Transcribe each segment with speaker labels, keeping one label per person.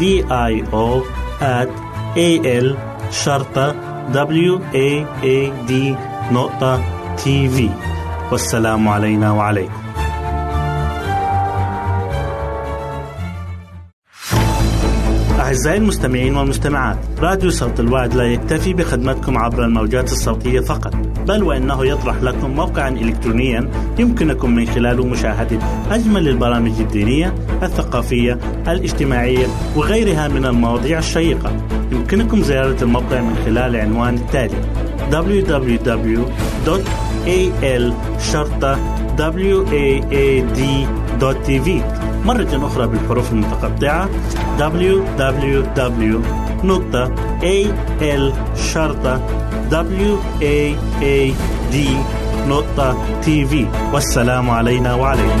Speaker 1: D I O at A L شرطة W A A D نقطة تي في والسلام علينا وعليكم. أعزائي المستمعين والمستمعات راديو صوت الوعد لا يكتفي بخدمتكم عبر الموجات الصوتية فقط بل وإنه يطرح لكم موقعا إلكترونيا يمكنكم من خلاله مشاهدة أجمل البرامج الدينية الثقافية الاجتماعية وغيرها من المواضيع الشيقة. يمكنكم زيارة الموقع من خلال العنوان التالي www.al-waad.tv مرة أخرى بالحروف المتقطعة www.al-waad.tv والسلام علينا وعليكم.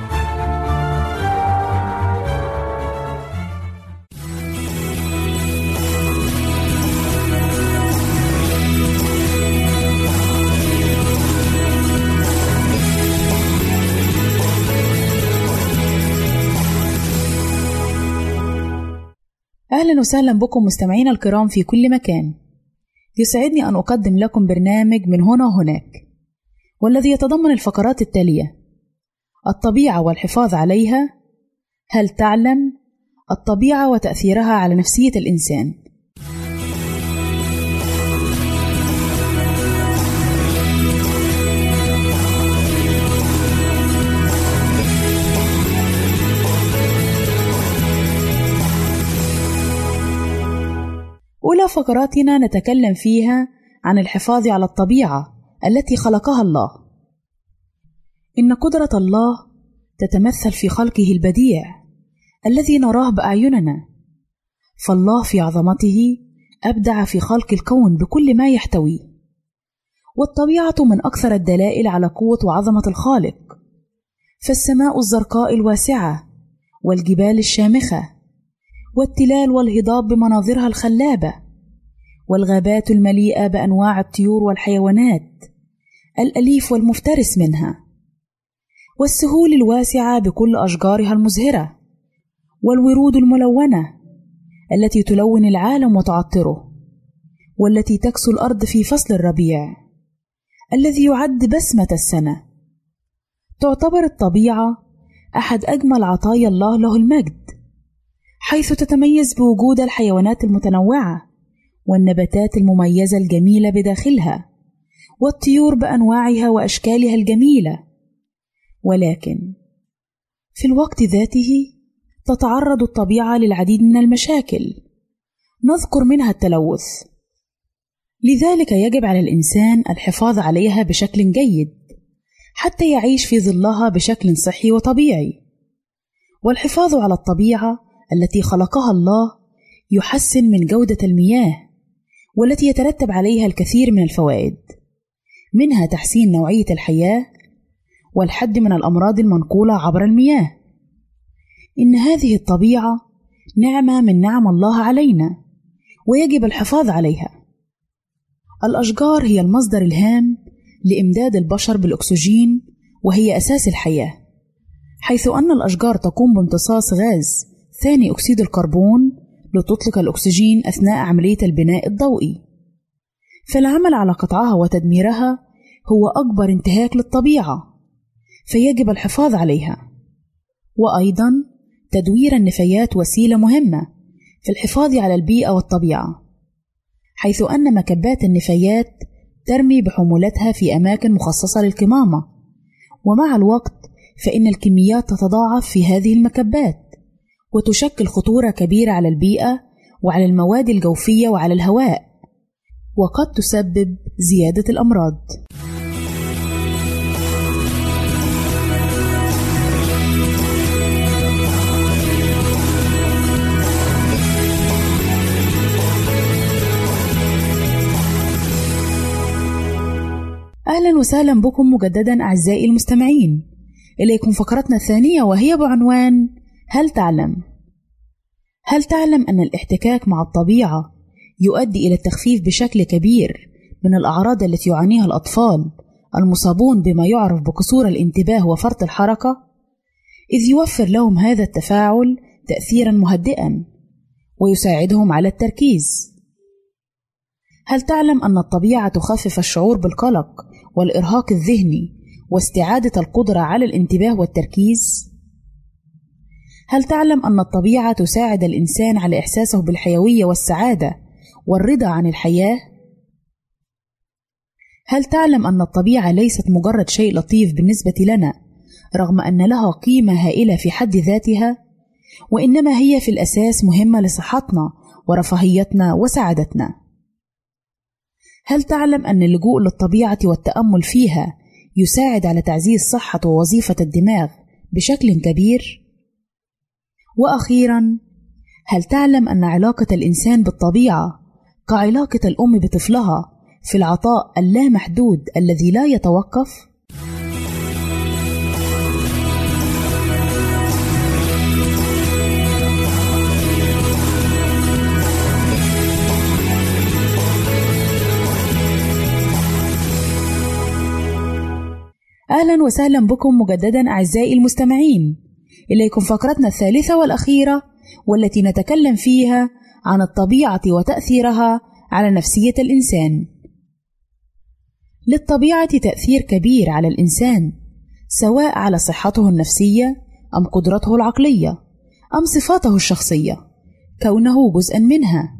Speaker 2: أهلا وسهلا بكم مستمعينا الكرام في كل مكان. يسعدني أن أقدم لكم برنامج من هنا وهناك والذي يتضمن الفقرات التالية الطبيعة والحفاظ عليها هل تعلم؟ الطبيعة وتأثيرها على نفسية الإنسان. فقراتنا نتكلم فيها عن الحفاظ على الطبيعة التي خلقها الله. إن قدرة الله تتمثل في خلقه البديع الذي نراه بأعيننا، فالله في عظمته أبدع في خلق الكون بكل ما يحتويه، والطبيعة من أكثر الدلائل على قوة وعظمة الخالق، فالسماء الزرقاء الواسعة والجبال الشامخة والتلال والهضاب بمناظرها الخلابة. والغابات المليئة بأنواع الطيور والحيوانات الأليف والمفترس منها والسهول الواسعة بكل أشجارها المزهرة والورود الملونة التي تلون العالم وتعطره والتي تكسو الأرض في فصل الربيع الذي يعد بسمة السنة. تعتبر الطبيعة أحد أجمل عطايا الله له المجد حيث تتميز بوجود الحيوانات المتنوعة والنباتات المميزة الجميلة بداخلها والطيور بأنواعها وأشكالها الجميلة. ولكن في الوقت ذاته تتعرض الطبيعة للعديد من المشاكل. نذكر منها التلوث. لذلك يجب على الإنسان الحفاظ عليها بشكل جيد حتى يعيش في ظلها بشكل صحي وطبيعي. والحفاظ على الطبيعة التي خلقها الله يحسن من جودة المياه. والتي يترتب عليها الكثير من الفوائد. منها تحسين نوعية الحياة والحد من الأمراض المنقولة عبر المياه. إن هذه الطبيعة نعمة من نعم الله علينا ويجب الحفاظ عليها. الأشجار هي المصدر الهام لإمداد البشر بالأكسجين وهي أساس الحياة حيث أن الأشجار تقوم بامتصاص غاز ثاني أكسيد الكربون لتطلق الأكسجين أثناء عملية البناء الضوئي. فالعمل على قطعها وتدميرها هو أكبر انتهاك للطبيعة فيجب الحفاظ عليها. وأيضا تدوير النفايات وسيلة مهمة في الحفاظ على البيئة والطبيعة حيث أن مكبات النفايات ترمي بحمولتها في أماكن مخصصة للكمامة. ومع الوقت فإن الكميات تتضاعف في هذه المكبات. وتشكل خطورة كبيرة على البيئة وعلى المواد الجوفية وعلى الهواء وقد تسبب زيادة الأمراض. أهلا وسهلا بكم مجددا أعزائي المستمعين. إليكم فقرتنا الثانية وهي بعنوان هل تعلم؟ هل تعلم أن الاحتكاك مع الطبيعة يؤدي إلى التخفيف بشكل كبير من الأعراض التي يعانيها الأطفال المصابون بما يعرف بقصور الانتباه وفرط الحركة؟ إذ يوفر لهم هذا التفاعل تأثيرا مهدئا ويساعدهم على التركيز. هل تعلم أن الطبيعة تخفف الشعور بالقلق والإرهاق الذهني واستعادة القدرة على الانتباه والتركيز؟ هل تعلم أن الطبيعة تساعد الإنسان على إحساسه بالحيوية والسعادة والرضا عن الحياة؟ هل تعلم أن الطبيعة ليست مجرد شيء لطيف بالنسبة لنا رغم أن لها قيمة هائلة في حد ذاتها؟ وإنما هي في الأساس مهمة لصحتنا ورفاهيتنا وسعادتنا. هل تعلم أن اللجوء للطبيعة والتأمل فيها يساعد على تعزيز صحة ووظيفة الدماغ بشكل كبير؟ وأخيرا، هل تعلم أن علاقة الإنسان بالطبيعة كعلاقة الأم بطفلها في العطاء اللامحدود الذي لا يتوقف؟ أهلا وسهلا بكم مجددا أعزائي المستمعين إليكم فقرتنا الثالثة والأخيرة والتي نتكلم فيها عن الطبيعة وتأثيرها على نفسية الإنسان. للطبيعة تأثير كبير على الإنسان سواء على صحته النفسية أم قدرته العقلية أم صفاته الشخصية كونه جزءا منها.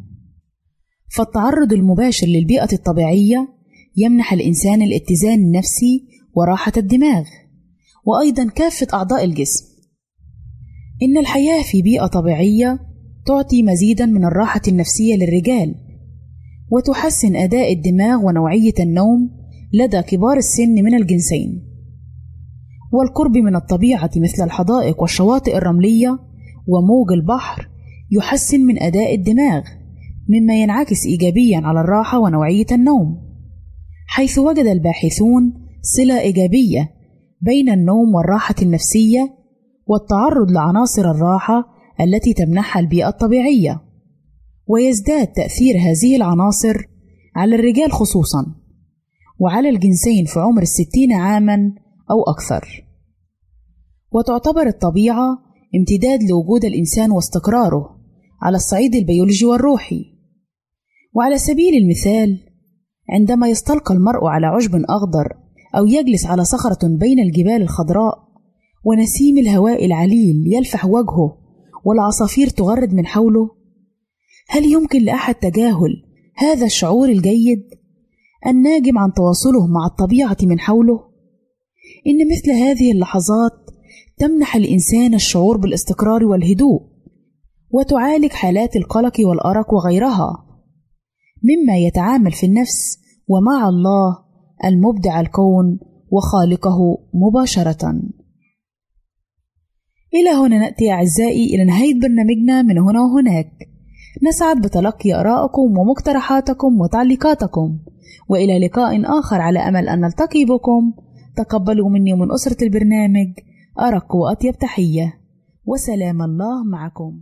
Speaker 2: فالتعرض المباشر للبيئة الطبيعية يمنح الإنسان الاتزان النفسي وراحة الدماغ وأيضا كافة أعضاء الجسم إن الحياة في بيئة طبيعية تعطي مزيدا من الراحة النفسية للرجال وتحسن أداء الدماغ ونوعية النوم لدى كبار السن من الجنسين. والقرب من الطبيعة مثل الحدائق والشواطئ الرملية وموج البحر يحسن من أداء الدماغ مما ينعكس إيجابيا على الراحة ونوعية النوم حيث وجد الباحثون صلة إيجابية بين النوم والراحة النفسية والتعرض لعناصر الراحة التي تمنحها البيئة الطبيعية، ويزداد تأثير هذه العناصر على الرجال خصوصًا، وعلى الجنسين في عمر الستين عامًا أو أكثر. وتعتبر الطبيعة امتداد لوجود الإنسان واستقراره على الصعيد البيولوجي والروحي. وعلى سبيل المثال، عندما يستلقى المرء على عشب أخضر أو يجلس على صخرة بين الجبال الخضراء ونسيم الهواء العليل يلفح وجهه والعصافير تغرد من حوله هل يمكن لأحد تجاهل هذا الشعور الجيد الناجم عن تواصله مع الطبيعة من حوله؟ إن مثل هذه اللحظات تمنح الإنسان الشعور بالاستقرار والهدوء وتعالج حالات القلق والأرق وغيرها مما يتعامل في النفس ومع الله المبدع الكون وخالقه مباشرة. إلى هنا نأتي أعزائي إلى نهاية برنامجنا من هنا وهناك. نسعد بتلقي آرائكم ومقترحاتكم وتعليقاتكم، وإلى لقاء آخر على أمل أن نلتقي بكم. تقبلوا مني ومن أسرة البرنامج أرق وأطيب تحية، وسلام الله معكم.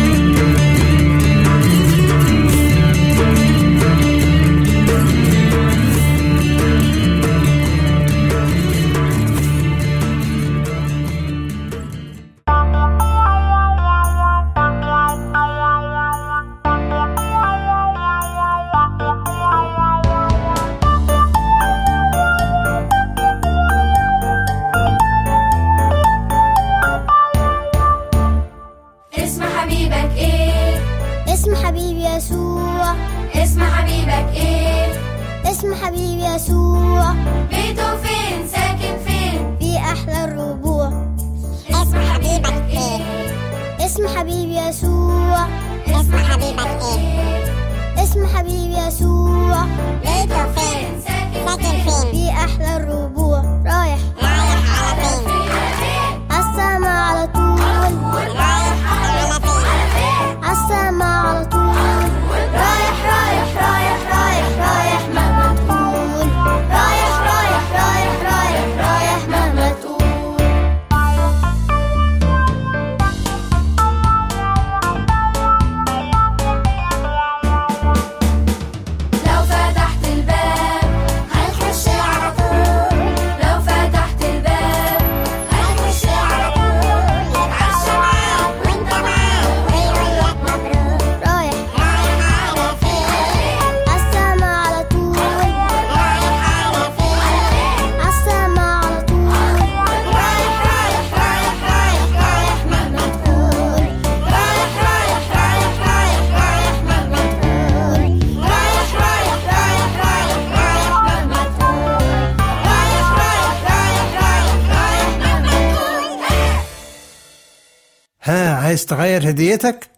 Speaker 3: عايز تغير هديتك؟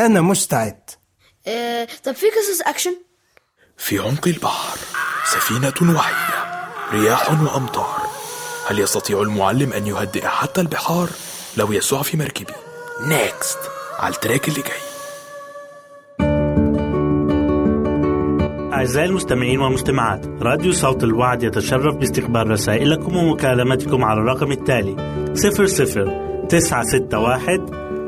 Speaker 3: أنا مستعد
Speaker 4: آه طب في قصص أكشن؟
Speaker 5: في عمق البحر سفينة واعية رياح وأمطار هل يستطيع المعلم أن يهدئ حتى البحار لو يسوع في مركبي؟ next على ال track اللي جاي
Speaker 1: أعزائي المستمعين والمستمعات راديو صوت الوعد يتشرف باستقبال رسائلكم ومكالمتكم على الرقم التالي 00 961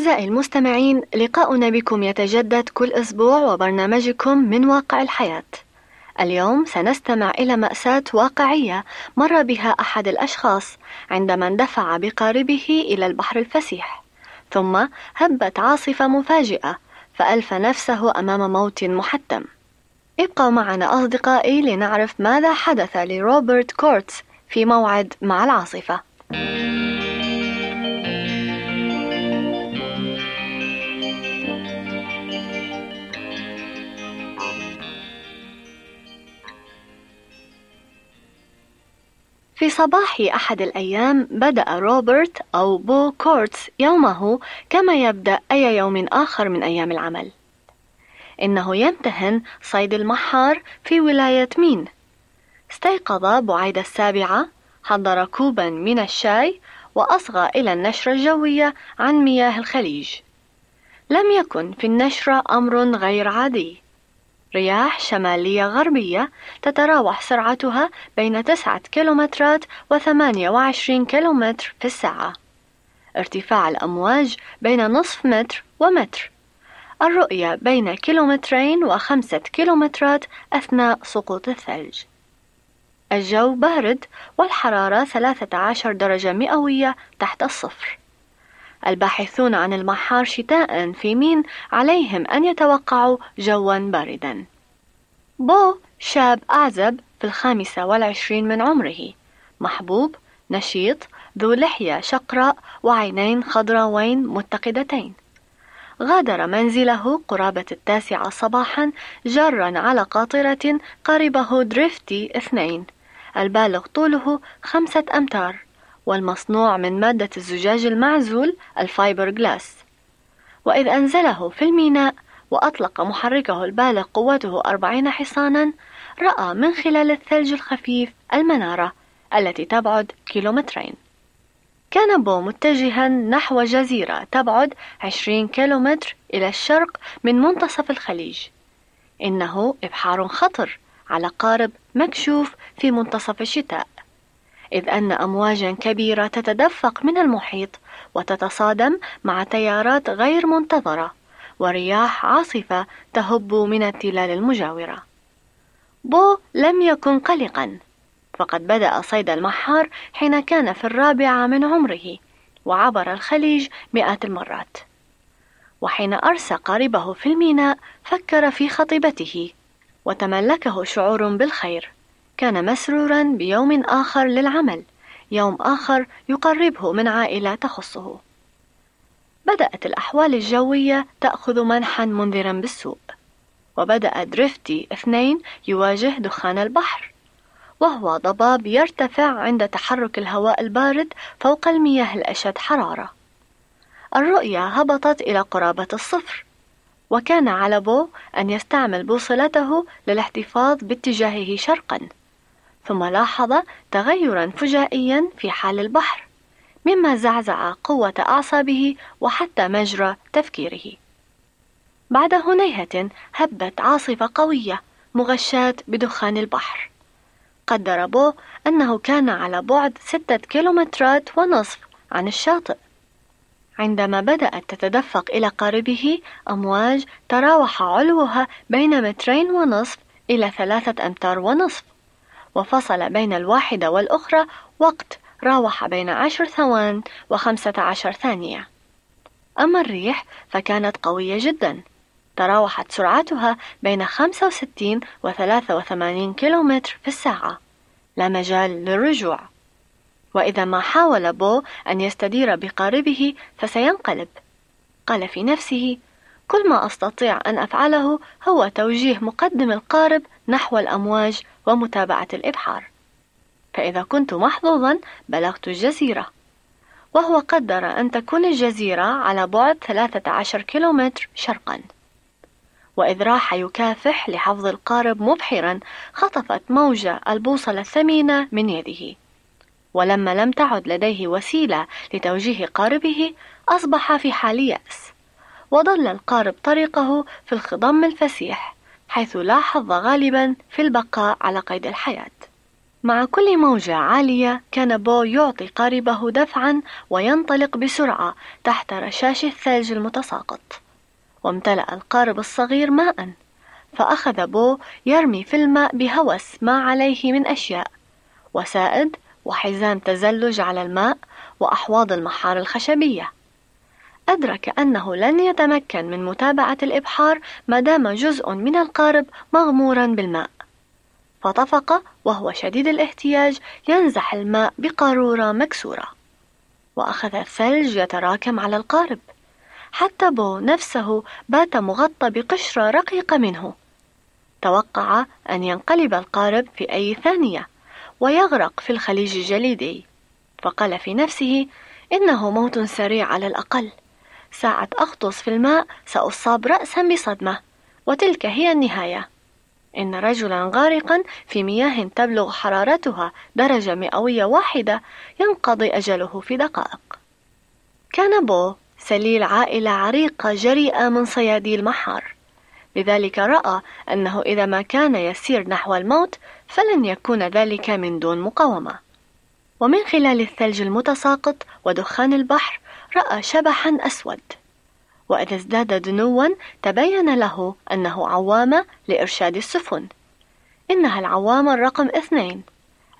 Speaker 6: أعزائي المستمعين لقاؤنا بكم يتجدد كل أسبوع وبرنامجكم من واقع الحياة. اليوم سنستمع إلى مأساة واقعية مر بها أحد الأشخاص عندما اندفع بقاربه إلى البحر الفسيح. ثم هبت عاصفة مفاجئة فألف نفسه أمام موت محتم. ابقوا معنا أصدقائي لنعرف ماذا حدث لروبرت كورتس في موعد مع العاصفة. في صباح أحد الأيام بدأ روبرت أو بو كورتس يومه كما يبدأ أي يوم آخر من أيام العمل. إنه يمتهن صيد المحار في ولاية مين. استيقظ بعيد السابعة حضر كوبا من الشاي وأصغى إلى النشرة الجوية عن مياه الخليج. لم يكن في النشرة أمر غير عادي. رياح شمالية غربية تتراوح سرعتها بين تسعة كيلومترات وثمانية وعشرين كيلومتر في الساعة. ارتفاع الأمواج بين نصف متر ومتر. الرؤية بين كيلومترين وخمسة كيلومترات أثناء سقوط الثلج. الجو بارد والحرارة 13 درجة مئوية تحت الصفر. الباحثون عن المحار شتاء في مين عليهم أن يتوقعوا جوا باردا. بو شاب أعزب في الخامسة والعشرين من عمره. محبوب نشيط ذو لحية شقراء وعينين خضراوين متقدتين. غادر منزله قرابة التاسعة صباحا جارا على قاطرة قربه دريفتي اثنين. البالغ طوله خمسة أمتار. والمصنوع من مادة الزجاج المعزول الفايبر جلاس وإذ أنزله في الميناء وأطلق محركه البالغ قوته أربعين حصانا رأى من خلال الثلج الخفيف المنارة التي تبعد كيلومترين. كان بو متجها نحو جزيرة تبعد 20 كيلومتر إلى الشرق من منتصف الخليج. إنه إبحار خطر على قارب مكشوف في منتصف الشتاء. إذ أن أمواجا كبيرة تتدفق من المحيط وتتصادم مع تيارات غير منتظرة ورياح عاصفة تهب من التلال المجاورة. بو لم يكن قلقا فقد بدأ صيد المحار حين كان في الرابعة من عمره وعبر الخليج مئات المرات. وحين أرسى قاربه في الميناء فكر في خطيبته وتملكه شعور بالخير. كان مسرورا بيوم آخر للعمل يوم آخر يقربه من عائلة تخصه. بدأت الأحوال الجوية تأخذ منحا منذرا بالسوء وبدأ دريفتي اثنين يواجه دخان البحر وهو ضباب يرتفع عند تحرك الهواء البارد فوق المياه الأشد حرارة. الرؤية هبطت إلى قرابة الصفر وكان على بو أن يستعمل بوصلته للاحتفاظ باتجاهه شرقا. ثم لاحظ تغيرا فجائيا في حال البحر مما زعزع قوة أعصابه وحتى مجرى تفكيره. بعد هنيهة هبت عاصفة قوية مغشاة بدخان البحر. قدر بو أنه كان على بعد ستة كيلومترات ونصف عن الشاطئ. عندما بدأت تتدفق إلى قاربه أمواج تراوح علوها بين مترين ونصف إلى ثلاثة أمتار ونصف. وفصل بين الواحدة والأخرى وقت راوح بين عشر ثوان وخمسة عشر ثانية. أما الريح فكانت قوية جدا. تراوحت سرعتها بين 65 و 83 كيلومتر في الساعة. لا مجال للرجوع. وإذا ما حاول بو أن يستدير بقاربه فسينقلب. قال في نفسه كل ما أستطيع أن أفعله هو توجيه مقدم القارب نحو الأمواج ومتابعة الإبحار. فإذا كنت محظوظا بلغت الجزيرة. وهو قدر أن تكون الجزيرة على بعد 13 كيلومتر شرقا. وإذ راح يكافح لحفظ القارب مبحرا خطفت موجة البوصلة الثمينة من يده. ولما لم تعد لديه وسيلة لتوجيه قاربه أصبح في حال يأس. وضل القارب طريقه في الخضم الفسيح. حيث لا حظ غالبا في البقاء على قيد الحياة. مع كل موجة عالية كان بو يعطي قاربه دفعا وينطلق بسرعة تحت رشاش الثلج المتساقط. وامتلأ القارب الصغير ماء فأخذ بو يرمي في الماء بهوس ما عليه من أشياء وسائد وحزام تزلج على الماء وأحواض المحار الخشبية. أدرك أنه لن يتمكن من متابعة الإبحار ما دام جزء من القارب مغمورا بالماء. فطفق وهو شديد الاحتياج ينزح الماء بقارورة مكسورة. وأخذ الثلج يتراكم على القارب. حتى بو نفسه بات مغطى بقشرة رقيقة منه. توقع أن ينقلب القارب في أي ثانية ويغرق في الخليج الجليدي. فقال في نفسه إنه موت سريع على الأقل. ساعة أغطس في الماء سأصاب رأسا بصدمة. وتلك هي النهاية. إن رجلا غارقا في مياه تبلغ حرارتها درجة مئوية واحدة ينقضي أجله في دقائق. كان بو سليل عائلة عريقة جريئة من صيادي المحار. لذلك رأى أنه إذا ما كان يسير نحو الموت فلن يكون ذلك من دون مقاومة. ومن خلال الثلج المتساقط ودخان البحر رأى شبحا أسود. وإذا ازداد دنوا تبين له أنه عوامة لإرشاد السفن. إنها العوامة الرقم اثنين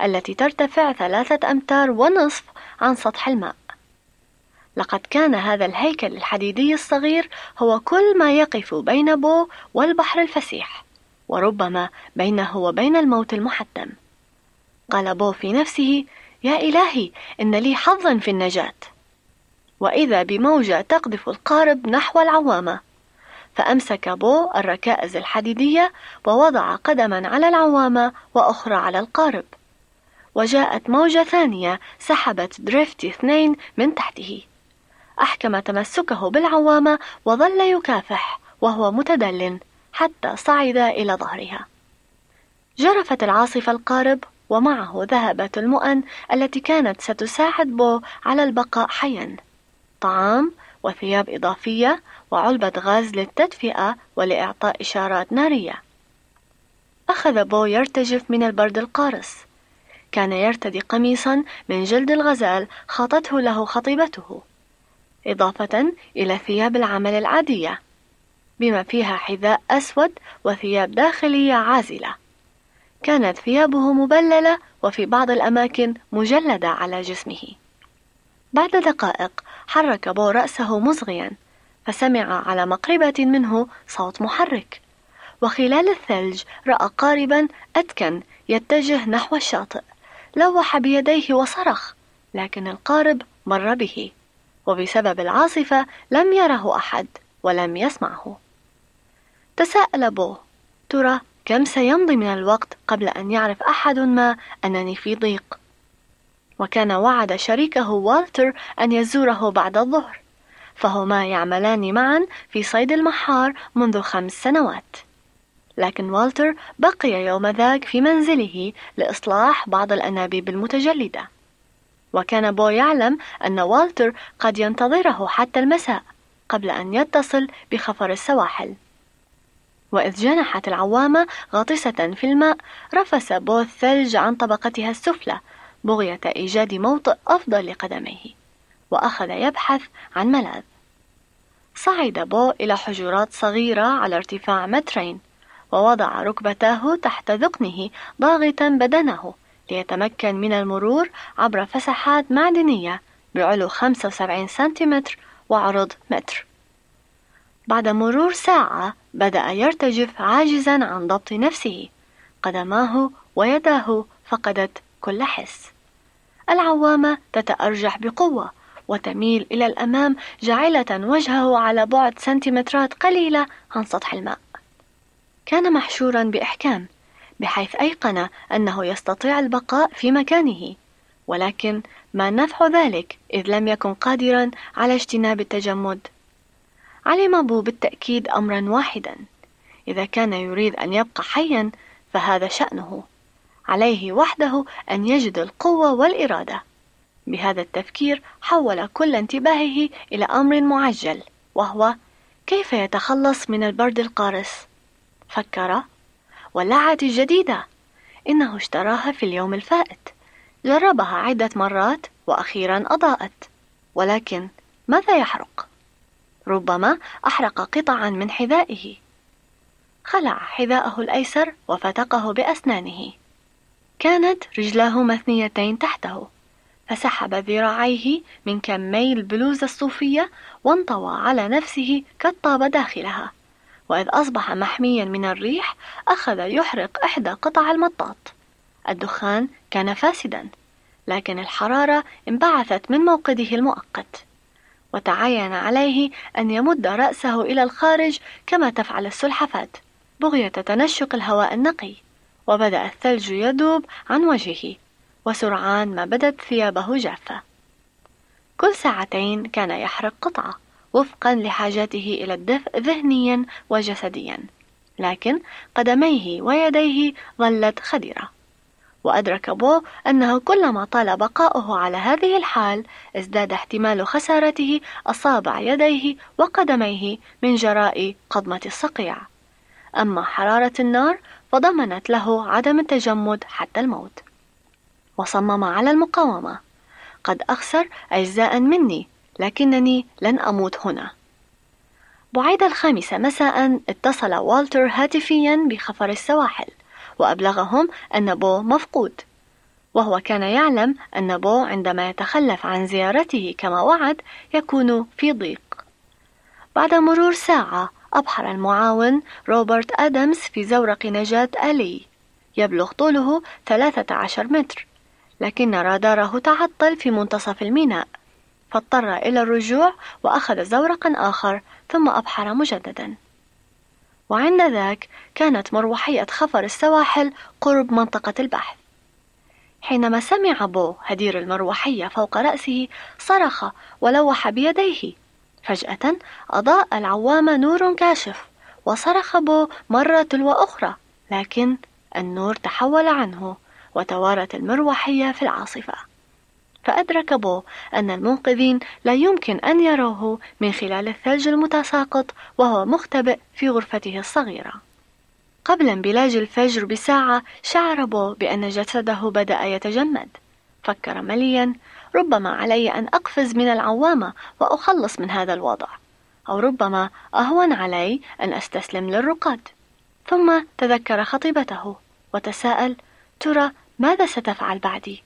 Speaker 6: التي ترتفع ثلاثة أمتار ونصف عن سطح الماء. لقد كان هذا الهيكل الحديدي الصغير هو كل ما يقف بين بو والبحر الفسيح وربما بينه وبين الموت المحتم. قال بو في نفسه يا إلهي إن لي حظا في النجاة. وإذا بموجة تقذف القارب نحو العوامة. فأمسك بو الركائز الحديدية ووضع قدما على العوامة وأخرى على القارب. وجاءت موجة ثانية سحبت دريفتي اثنين من تحته. أحكم تمسكه بالعوامة وظل يكافح وهو متدل حتى صعد إلى ظهرها. جرفت العاصفة القارب ومعه ذهبت المؤن التي كانت ستساعد بو على البقاء حيا. طعام وثياب إضافية وعلبة غاز للتدفئة ولإعطاء إشارات نارية. أخذ بو يرتجف من البرد القارس كان يرتدي قميصا من جلد الغزال خاطته له خطيبته إضافة إلى ثياب العمل العادية بما فيها حذاء أسود وثياب داخلية عازلة. كانت ثيابه مبللة وفي بعض الأماكن مجلدة على جسمه. بعد دقائق حرك بو رأسه مصغيا فسمع على مقربة منه صوت محرك. وخلال الثلج رأى قاربا أتكن يتجه نحو الشاطئ لوح بيديه وصرخ لكن القارب مر به. وبسبب العاصفة لم يره أحد ولم يسمعه. تساءل بو ترى كم سيمضي من الوقت قبل أن يعرف أحد ما أنني في ضيق؟ وكان وعد شريكه والتر أن يزوره بعد الظهر فهما يعملان معا في صيد المحار منذ خمس سنوات. لكن والتر بقي يوم ذاك في منزله لإصلاح بعض الأنابيب المتجلدة. وكان بو يعلم أن والتر قد ينتظره حتى المساء قبل أن يتصل بخفر السواحل. وإذ جنحت العوامة غاطسة في الماء رفس بو الثلج عن طبقتها السفلى بغية إيجاد موطئ أفضل لقدميه وأخذ يبحث عن ملاذ. صعد بو إلى حجرات صغيرة على ارتفاع مترين ووضع ركبتاه تحت ذقنه ضاغطا بدنه ليتمكن من المرور عبر فسحات معدنية بعلو 75 سنتيمتر وعرض متر. بعد مرور ساعة بدأ يرتجف عاجزا عن ضبط نفسه قدماه ويداه فقدت كل حس. العوامة تتأرجح بقوة وتميل إلى الأمام جاعلة وجهه على بعد سنتيمترات قليلة عن سطح الماء. كان محشورا بإحكام بحيث أيقن أنه يستطيع البقاء في مكانه. ولكن ما نفع ذلك إذ لم يكن قادرا على اجتناب التجمد. علم بو بالتأكيد أمرا واحدا. إذا كان يريد أن يبقى حيا فهذا شأنه. عليه وحده أن يجد القوة والإرادة. بهذا التفكير حول كل انتباهه إلى أمر معجل وهو كيف يتخلص من البرد القارس؟ فكر واللاعة الجديدة إنه اشتراها في اليوم الفائت. جربها عدة مرات وأخيرا أضاءت. ولكن ماذا يحرق؟ ربما أحرق قطعا من حذائه. خلع حذاءه الأيسر وفتقه بأسنانه. كانت رجلاه مثنيتين تحته فسحب ذراعيه من كمي البلوزة الصوفية وانطوى على نفسه كالطاب داخلها وإذ أصبح محميا من الريح أخذ يحرق إحدى قطع المطاط. الدخان كان فاسدا لكن الحرارة انبعثت من موقده المؤقت وتعين عليه أن يمد رأسه إلى الخارج كما تفعل السلحفاة بغية تنشق الهواء النقي. وبدأ الثلج يذوب عن وجهه وسرعان ما بدت ثيابه جافة. كل ساعتين كان يحرق قطعة وفقا لحاجاته إلى الدفء ذهنيا وجسديا. لكن قدميه ويديه ظلت خدرة وأدرك بو أنه كلما طال بقاؤه على هذه الحال ازداد احتمال خسارته أصابع يديه وقدميه من جراء قضمة الصقيع. أما حرارة النار فضمنت له عدم التجمد حتى الموت. وصمم على المقاومة. قد أخسر أجزاء مني لكنني لن أموت هنا. بعيد الخامسة مساء اتصل والتر هاتفيا بخفر السواحل وأبلغهم أن بو مفقود. وهو كان يعلم أن بو عندما يتخلف عن زيارته كما وعد يكون في ضيق. بعد مرور ساعة أبحر المعاون روبرت آدمز في زورق نجاة آلي. يبلغ طوله 13 متر. لكن راداره تعطل في منتصف الميناء. فاضطر إلى الرجوع وأخذ زورقا آخر ثم أبحر مجددا. وعند ذاك كانت مروحية خفر السواحل قرب منطقة البحث حينما سمع بو هدير المروحية فوق رأسه صرخ ولوح بيديه. فجأة أضاء العوام نور كاشف وصرخ بو مرة تلو أخرى لكن النور تحول عنه وتوارت المروحية في العاصفة. فأدرك بو أن المنقذين لا يمكن أن يروه من خلال الثلج المتساقط وهو مختبئ في غرفته الصغيرة. قبل انبلاج الفجر بساعة شعر بو بأن جسده بدأ يتجمد. فكر مليا ربما علي أن أقفز من العوامة وأخلص من هذا الوضع. أو ربما أهون علي أن أستسلم للرقاد. ثم تذكر خطيبته وتساءل ترى ماذا ستفعل بعدي؟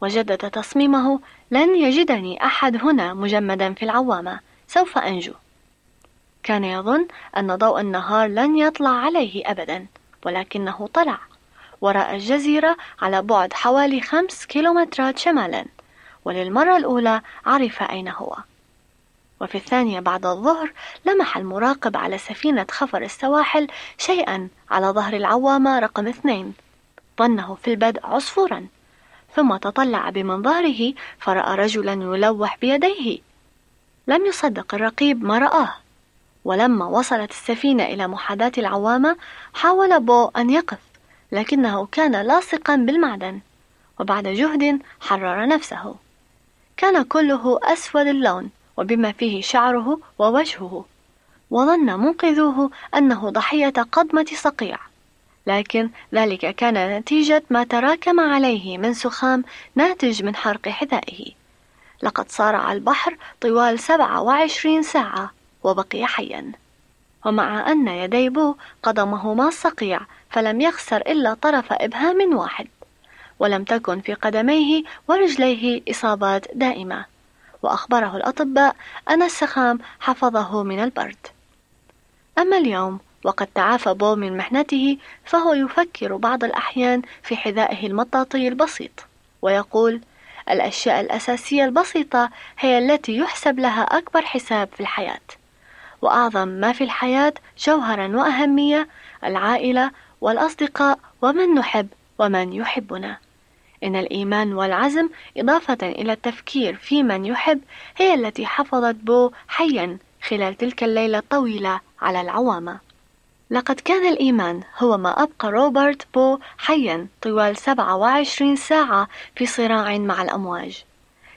Speaker 6: وجدد تصميمه لن يجدني أحد هنا مجمدا في العوامة سوف أنجو. كان يظن أن ضوء النهار لن يطلع عليه أبدا ولكنه طلع. وراء الجزيرة على بعد حوالي خمس كيلومترات شمالا. وللمرة الأولى عرف أين هو. وفي الثانية بعد الظهر لمح المراقب على سفينة خفر السواحل شيئا على ظهر العوامة رقم اثنين. ظنه في البدء عصفورا. ثم تطلع بمنظاره فرأى رجلا يلوح بيديه. لم يصدق الرقيب ما رآه. ولما وصلت السفينة إلى محاذاة العوامة حاول بو أن يقف لكنه كان لاصقا بالمعدن. وبعد جهد حرر نفسه. كان كله أسود اللون وبما فيه شعره ووجهه. وظن منقذوه أنه ضحية قضمة صقيع. لكن ذلك كان نتيجة ما تراكم عليه من سخام ناتج من حرق حذائه. لقد صارع البحر طوال 27 ساعة وبقي حيا. ومع أن يدي بو قدمهما صقيع فلم يخسر إلا طرف إبهام واحد. ولم تكن في قدميه ورجليه إصابات دائمة. وأخبره الأطباء أن السخام حفظه من البرد. أما اليوم وقد تعافى بو من محنته فهو يفكر بعض الأحيان في حذائه المطاطي البسيط ويقول الأشياء الأساسية البسيطة هي التي يحسب لها أكبر حساب في الحياة وأعظم ما في الحياة جوهرا وأهمية العائلة والأصدقاء ومن نحب ومن يحبنا. إن الإيمان والعزم إضافة إلى التفكير في من يحب هي التي حفظت بو حيا خلال تلك الليلة الطويلة على العوامة. لقد كان الإيمان هو ما أبقى روبرت بو حيا طوال 27 ساعة في صراع مع الأمواج.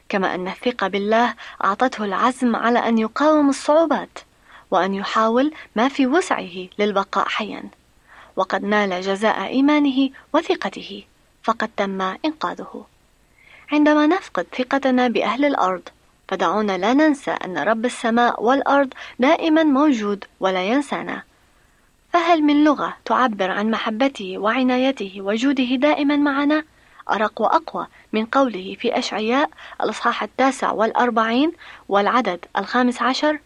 Speaker 6: كما أن الثقة بالله أعطته العزم على أن يقاوم الصعوبات وأن يحاول ما في وسعه للبقاء حيا. وقد نال جزاء إيمانه وثقته. فقد تم إنقاذه. عندما نفقد ثقتنا بأهل الأرض فدعونا لا ننسى أن رب السماء والأرض دائما موجود ولا ينسانا. فهل من لغة تعبر عن محبته وعنايته وجوده دائما معنا؟ أرق وأقوى من قوله في أشعياء الإصحاح التاسع والأربعين والعدد الخامس عشر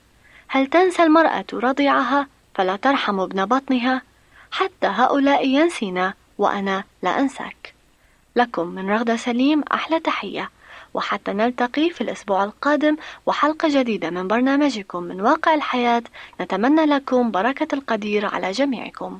Speaker 6: هل تنسى المرأة رضيعها فلا ترحم ابن بطنها؟ حتى هؤلاء ينسينا وأنا لا أنساك. لكم من رغدة سليم أحلى تحية. وحتى نلتقي في الأسبوع القادم وحلقة جديدة من برنامجكم من واقع الحياة. نتمنى لكم بركة القدير على جميعكم.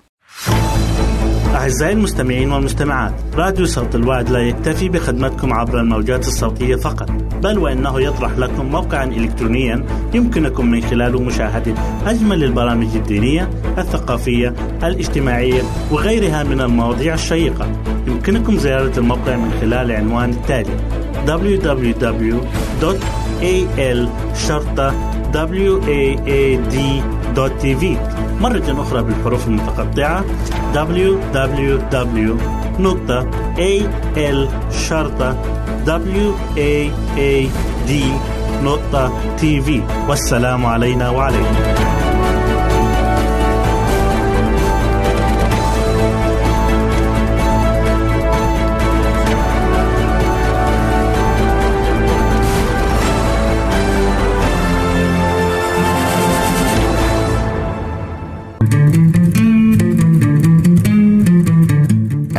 Speaker 1: أعزائي المستمعين والمستمعات راديو صوت الوعد لا يكتفي بخدمتكم عبر الموجات الصوتية فقط بل وإنه يطرح لكم موقعا إلكترونيا يمكنكم من خلاله مشاهدة أجمل البرامج الدينية الثقافية الاجتماعية وغيرها من المواضيع الشيقة. يمكنكم زيارة الموقع من خلال العنوان التالي www.al-waad.tv مرة أخرى بالحروف المتقطعة www.al-waad.tv والسلام علينا وعليكم.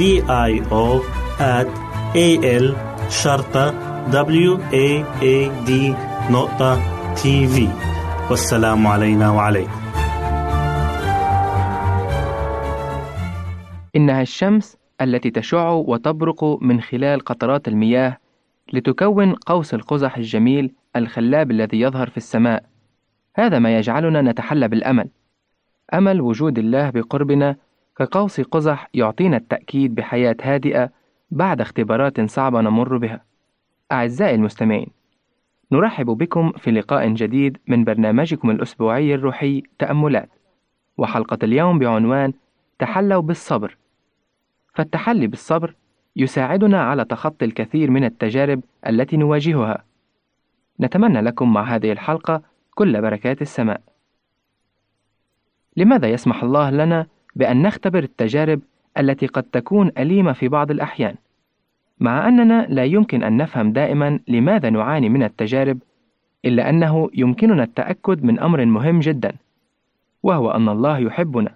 Speaker 1: D I O at A L شرطة W A A D نقطة تي في والسلام علينا وعليكم.
Speaker 7: إنها الشمس التي تشع وتبرق من خلال قطرات المياه لتكون قوس القزح الجميل الخلاب الذي يظهر في السماء. هذا ما يجعلنا نتحلى بالأمل. أمل وجود الله بقربنا كقوس قزح يعطينا التأكيد بحياة هادئة بعد اختبارات صعبة نمر بها. أعزائي المستمعين نرحب بكم في لقاء جديد من برنامجكم الأسبوعي الروحي تأملات. وحلقة اليوم بعنوان تحلوا بالصبر. فالتحلي بالصبر يساعدنا على تخطي الكثير من التجارب التي نواجهها. نتمنى لكم مع هذه الحلقة كل بركات السماء. لماذا يسمح الله لنا بأن نختبر التجارب التي قد تكون أليمة في بعض الأحيان؟ مع أننا لا يمكن أن نفهم دائما لماذا نعاني من التجارب، إلا أنه يمكننا التأكد من أمر مهم جدا، وهو أن الله يحبنا.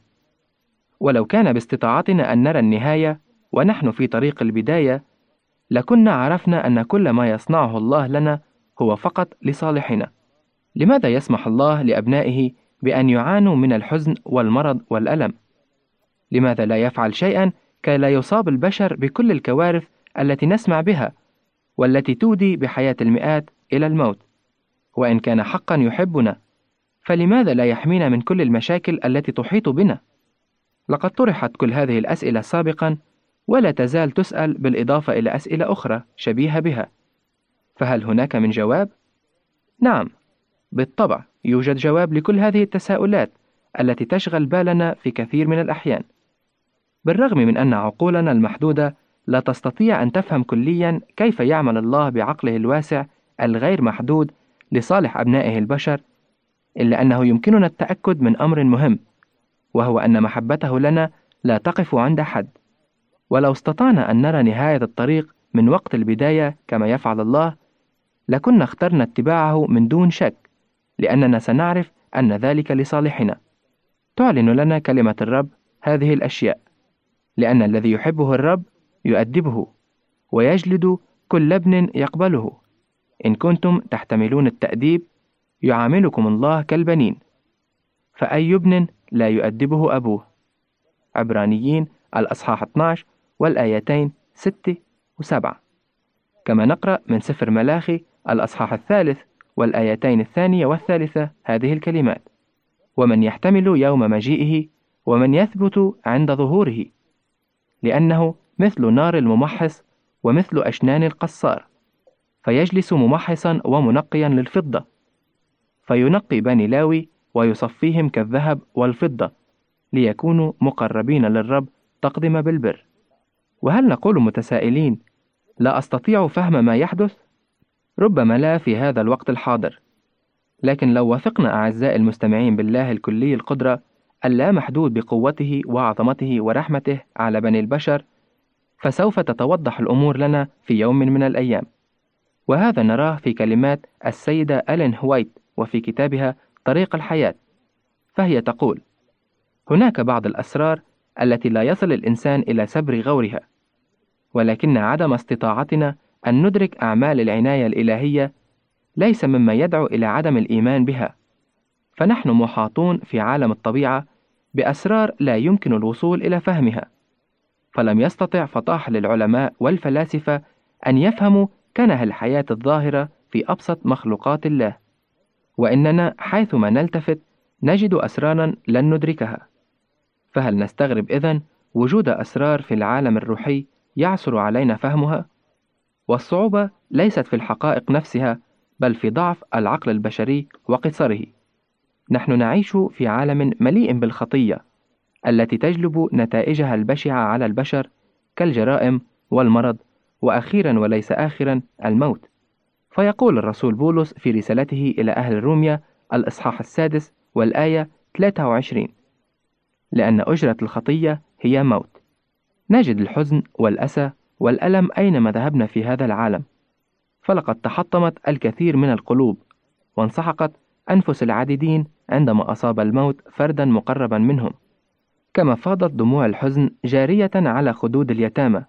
Speaker 7: ولو كان باستطاعتنا أن نرى النهاية ونحن في طريق البداية، لكنا عرفنا أن كل ما يصنعه الله لنا هو فقط لصالحنا. لماذا يسمح الله لأبنائه بأن يعانوا من الحزن والمرض والألم؟ لماذا لا يفعل شيئا كي لا يصاب البشر بكل الكوارث التي نسمع بها والتي تودي بحياة المئات إلى الموت. وإن كان حقا يحبنا فلماذا لا يحمينا من كل المشاكل التي تحيط بنا؟ لقد طرحت كل هذه الأسئلة سابقا ولا تزال تسأل بالإضافة إلى أسئلة أخرى شبيهة بها. فهل هناك من جواب؟ نعم بالطبع يوجد جواب لكل هذه التساؤلات التي تشغل بالنا في كثير من الأحيان. بالرغم من أن عقولنا المحدودة لا تستطيع أن تفهم كليا كيف يعمل الله بعقله الواسع الغير محدود لصالح أبنائه البشر إلا أنه يمكننا التأكد من أمر مهم وهو أن محبته لنا لا تقف عند حد. ولو استطعنا أن نرى نهاية الطريق من وقت البداية كما يفعل الله لكنا اخترنا اتباعه من دون شك لأننا سنعرف أن ذلك لصالحنا. تعلن لنا كلمة الرب هذه الأشياء. لأن الذي يحبه الرب يؤدبه ويجلد كل ابن يقبله. إن كنتم تحتملون التأديب يعاملكم الله كالبنين. فأي ابن لا يؤدبه أبوه؟ عبرانيين الأصحاح 12 والآيتين 6 و7 كما نقرأ من سفر ملاخي الأصحاح الثالث والآيتين الثانية والثالثة هذه الكلمات. ومن يحتمل يوم مجيئه ومن يثبت عند ظهوره. لأنه مثل نار الممحص ومثل أشنان القصار فيجلس ممحصا ومنقيا للفضة فينقي بني لاوي ويصفيهم كالذهب والفضة ليكونوا مقربين للرب تقدم بالبر وهل نقول متسائلين لا أستطيع فهم ما يحدث؟ ربما لا في هذا الوقت الحاضر لكن لو وثقنا أعزائي المستمعين بالله الكلي القدرة اللامحدود بقوته وعظمته ورحمته على بني البشر فسوف تتوضح الأمور لنا في يوم من الأيام. وهذا نراه في كلمات السيدة ألين هوايت وفي كتابها طريق الحياة. فهي تقول هناك بعض الأسرار التي لا يصل الإنسان إلى سبر غورها ولكن عدم استطاعتنا أن ندرك أعمال العناية الإلهية ليس مما يدعو إلى عدم الإيمان بها. فنحن محاطون في عالم الطبيعة بأسرار لا يمكن الوصول إلى فهمها فلم يستطع فطاح للعلماء والفلاسفة أن يفهموا كنه الحياة الظاهرة في أبسط مخلوقات الله وإننا حيثما نلتفت نجد أسرارا لن ندركها فهل نستغرب إذن وجود أسرار في العالم الروحي يعسر علينا فهمها؟ والصعوبة ليست في الحقائق نفسها بل في ضعف العقل البشري وقصره نحن نعيش في عالم مليء بالخطية التي تجلب نتائجها البشعة على البشر كالجرائم والمرض وأخيرا وليس اخرا الموت. فيقول الرسول بولس في رسالته إلى أهل روميا الإصحاح السادس والآية 23 لأن أجرة الخطية هي موت. نجد الحزن والأسى والألم أينما ذهبنا في هذا العالم. فلقد تحطمت الكثير من القلوب وانسحقت أنفس العديدين عندما أصاب الموت فردا مقربا منهم. كما فاضت دموع الحزن جارية على خدود اليتامى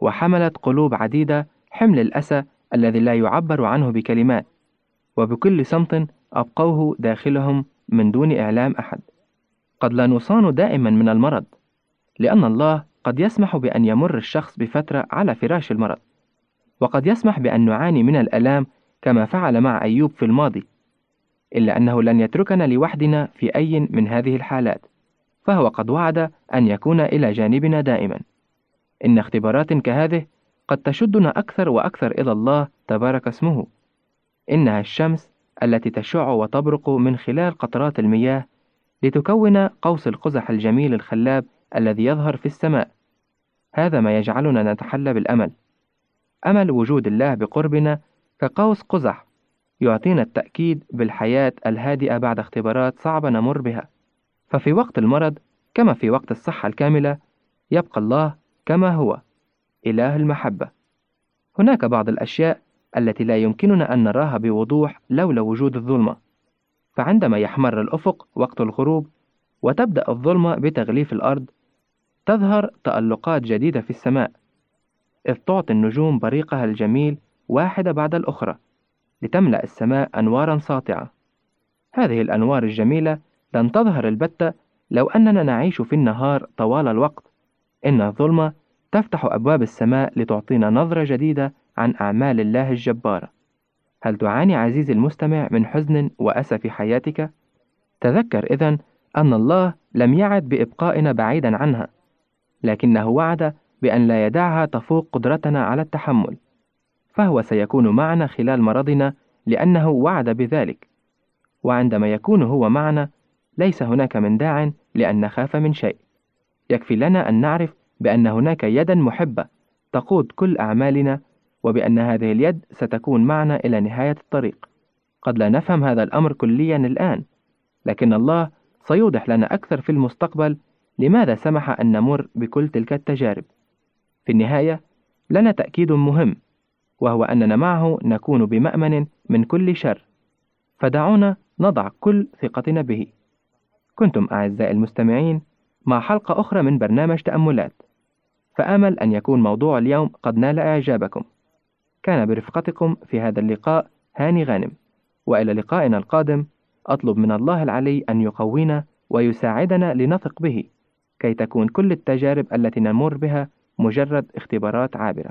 Speaker 7: وحملت قلوب عديدة حمل الأسى الذي لا يعبر عنه بكلمات وبكل صمت أبقوه داخلهم من دون إعلام أحد. قد لا نصان دائما من المرض لأن الله قد يسمح بأن يمر الشخص بفترة على فراش المرض وقد يسمح بأن نعاني من الآلام كما فعل مع أيوب في الماضي. إلا أنه لن يتركنا لوحدنا في أي من هذه الحالات فهو قد وعد أن يكون إلى جانبنا دائما. إن اختبارات كهذه قد تشدنا أكثر وأكثر إلى الله تبارك اسمه. إنها الشمس التي تشع وتبرق من خلال قطرات المياه لتكون قوس القزح الجميل الخلاب الذي يظهر في السماء. هذا ما يجعلنا نتحلى بالأمل. أمل وجود الله بقربنا كقوس قزح يعطينا التأكيد بالحياة الهادئة بعد اختبارات صعبة نمر بها. ففي وقت المرض كما في وقت الصحة الكاملة يبقى الله كما هو إله المحبة. هناك بعض الأشياء التي لا يمكننا أن نراها بوضوح لولا وجود الظلمة. فعندما يحمر الأفق وقت الغروب وتبدأ الظلمة بتغليف الأرض تظهر تألقات جديدة في السماء. إذ تعطي النجوم بريقها الجميل واحدة بعد الأخرى. لتملأ السماء أنوارا ساطعة. هذه الأنوار الجميلة لن تظهر البتة لو أننا نعيش في النهار طوال الوقت. إن الظلمة تفتح أبواب السماء لتعطينا نظرة جديدة عن أعمال الله الجبارة. هل تعاني عزيزي المستمع من حزن وأسى في حياتك؟ تذكر إذن أن الله لم يعد بإبقائنا بعيدا عنها لكنه وعد بأن لا يدعها تفوق قدرتنا على التحمل. فهو سيكون معنا خلال مرضنا لأنه وعد بذلك. وعندما يكون هو معنا ليس هناك من داع لأن نخاف من شيء. يكفي لنا أن نعرف بأن هناك يدا محبة تقود كل أعمالنا وبأن هذه اليد ستكون معنا إلى نهاية الطريق. قد لا نفهم هذا الأمر كليا الآن لكن الله سيوضح لنا أكثر في المستقبل لماذا سمح أن نمر بكل تلك التجارب. في النهاية لنا تأكيد مهم. وهو أننا معه نكون بمأمن من كل شر. فدعونا نضع كل ثقتنا به. كنتم أعزائي المستمعين مع حلقة أخرى من برنامج تأملات. فآمل أن يكون موضوع اليوم قد نال إعجابكم. كان برفقتكم في هذا اللقاء هاني غانم. وإلى لقائنا القادم أطلب من الله العلي أن يقوينا ويساعدنا لنثق به كي تكون كل التجارب التي نمر بها مجرد اختبارات عابرة.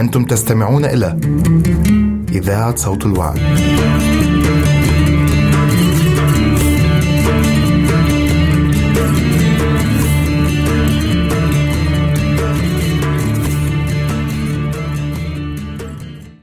Speaker 8: أنتم تستمعون إلى إذاعة صوت الوعد.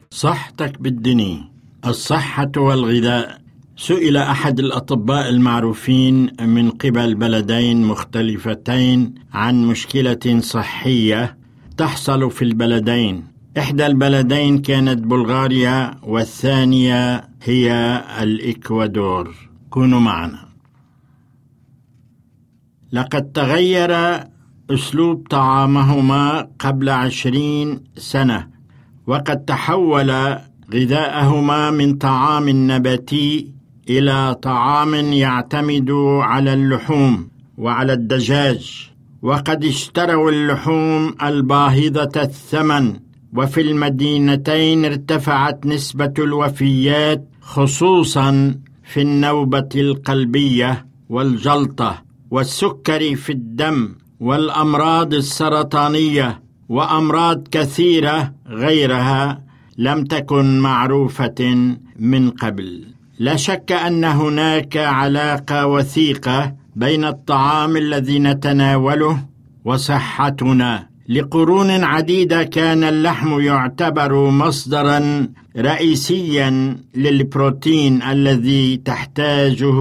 Speaker 9: صحتك بالدني الصحة والغذاء. سئل أحد الأطباء المعروفين من قبل بلدين مختلفتين عن مشكلة صحية تحصل في البلدين. إحدى البلدين كانت بلغاريا والثانية هي الإكوادور. كونوا معنا. لقد تغير أسلوب طعامهما قبل عشرين سنة وقد تحول غذاءهما من طعام نباتي إلى طعام يعتمد على اللحوم وعلى الدجاج وقد اشتروا اللحوم الباهظة الثمن وفي المدينتين ارتفعت نسبة الوفيات خصوصا في النوبة القلبية والجلطة والسكري في الدم والأمراض السرطانية وأمراض كثيرة غيرها لم تكن معروفة من قبل. لا شك أن هناك علاقة وثيقة بين الطعام الذي نتناوله وصحتنا. لقرون عديدة كان اللحم يعتبر مصدرا رئيسيا للبروتين الذي تحتاجه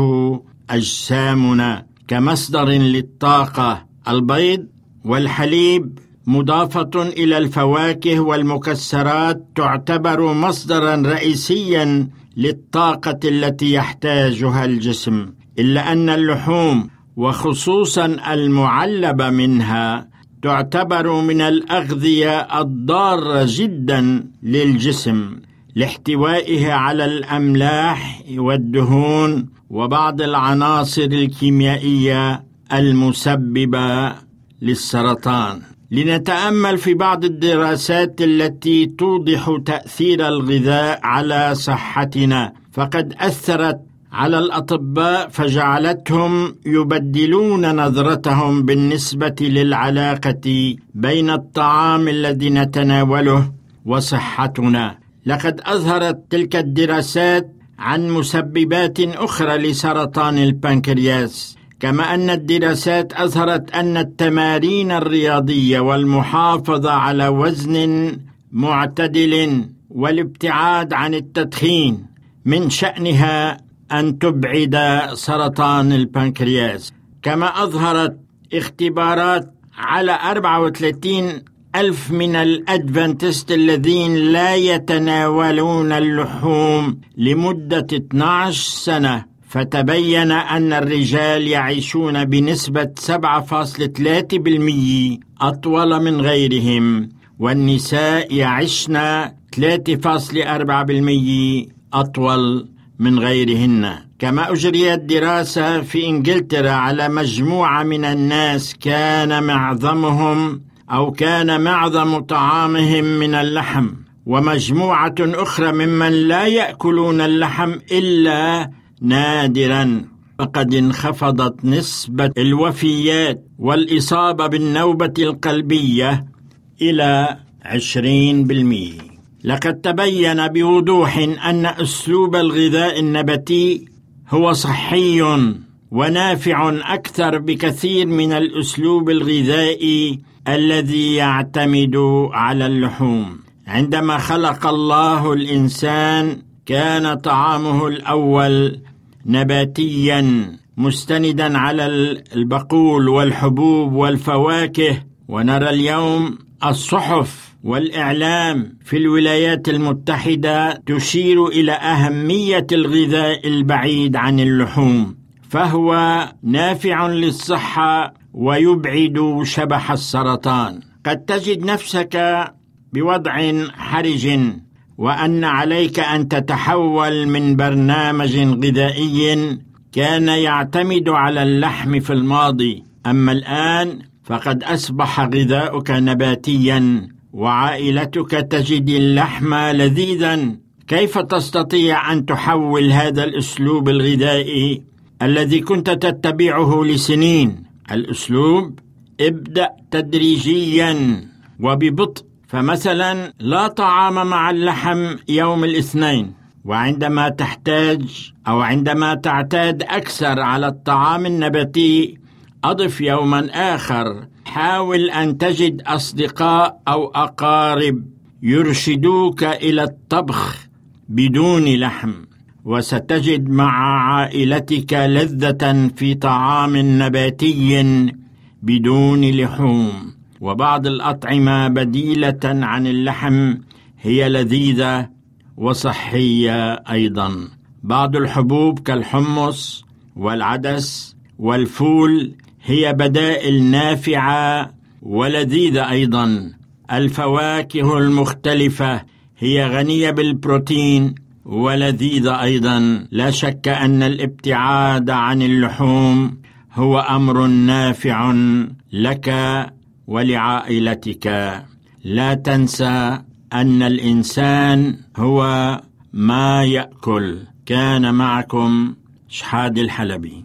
Speaker 9: أجسامنا كمصدر للطاقة. البيض والحليب مضافة إلى الفواكه والمكسرات تعتبر مصدرا رئيسيا للطاقة التي يحتاجها الجسم إلا أن اللحوم وخصوصا المعلبة منها تعتبر من الأغذية الضارة جدا للجسم لاحتوائها على الأملاح والدهون وبعض العناصر الكيميائية المسببة للسرطان. لنتأمل في بعض الدراسات التي توضح تأثير الغذاء على صحتنا فقد أثرت على الأطباء فجعلتهم يبدلون نظرتهم بالنسبة للعلاقة بين الطعام الذي نتناوله وصحتنا. لقد أظهرت تلك الدراسات عن مسببات أخرى لسرطان البنكرياس كما أن الدراسات أظهرت أن التمارين الرياضية والمحافظة على وزن معتدل والابتعاد عن التدخين من شأنها أن تبعد سرطان البنكرياس. كما أظهرت اختبارات على 34 ألف من الأدفنتست الذين لا يتناولون اللحوم لمدة 12 سنة. فتبين أن الرجال يعيشون بنسبة 7.3% أطول من غيرهم والنساء يعشن 3.4% أطول من غيرهن. كما أجريت دراسة في إنجلترا على مجموعة من الناس كان معظمهم أو كان معظم طعامهم من اللحم. ومجموعة أخرى ممن لا يأكلون اللحم إلا نادرا. فقد انخفضت نسبة الوفيات والإصابة بالنوبة القلبية إلى عشرين بالمئة. لقد تبين بوضوح أن أسلوب الغذاء النباتي هو صحي ونافع أكثر بكثير من الأسلوب الغذائي الذي يعتمد على اللحوم. عندما خلق الله الإنسان كان طعامه الأول نباتيا مستندا على البقول والحبوب والفواكه ونرى اليوم الصحف والإعلام في الولايات المتحدة تشير إلى أهمية الغذاء البعيد عن اللحوم فهو نافع للصحة ويبعد شبح السرطان. قد تجد نفسك بوضع حرج وأن عليك أن تتحول من برنامج غذائي كان يعتمد على اللحم في الماضي. أما الآن فقد أصبح غذاؤك نباتيا وعائلتك تجد اللحم لذيذا. كيف تستطيع أن تحول هذا الأسلوب الغذائي الذي كنت تتبعه لسنين؟ الأسلوب ابدأ تدريجيا وببطء. فمثلا لا طعام مع اللحم يوم الاثنين. وعندما تحتاج أو عندما تعتاد أكثر على الطعام النباتي أضف يوما آخر. حاول أن تجد أصدقاء أو أقارب يرشدوك إلى الطبخ بدون لحم وستجد مع عائلتك لذة في طعام نباتي بدون لحوم. وبعض الأطعمة بديلة عن اللحم هي لذيذة وصحية أيضا. بعض الحبوب كالحمص والعدس والفول هي بدائل نافعة ولذيذة أيضا. الفواكه المختلفة هي غنية بالبروتين ولذيذة أيضا. لا شك أن الابتعاد عن اللحوم هو أمر نافع لك ولعائلتك. لا تنسى أن الإنسان هو ما يأكل. كان معكم شحاد الحلبي.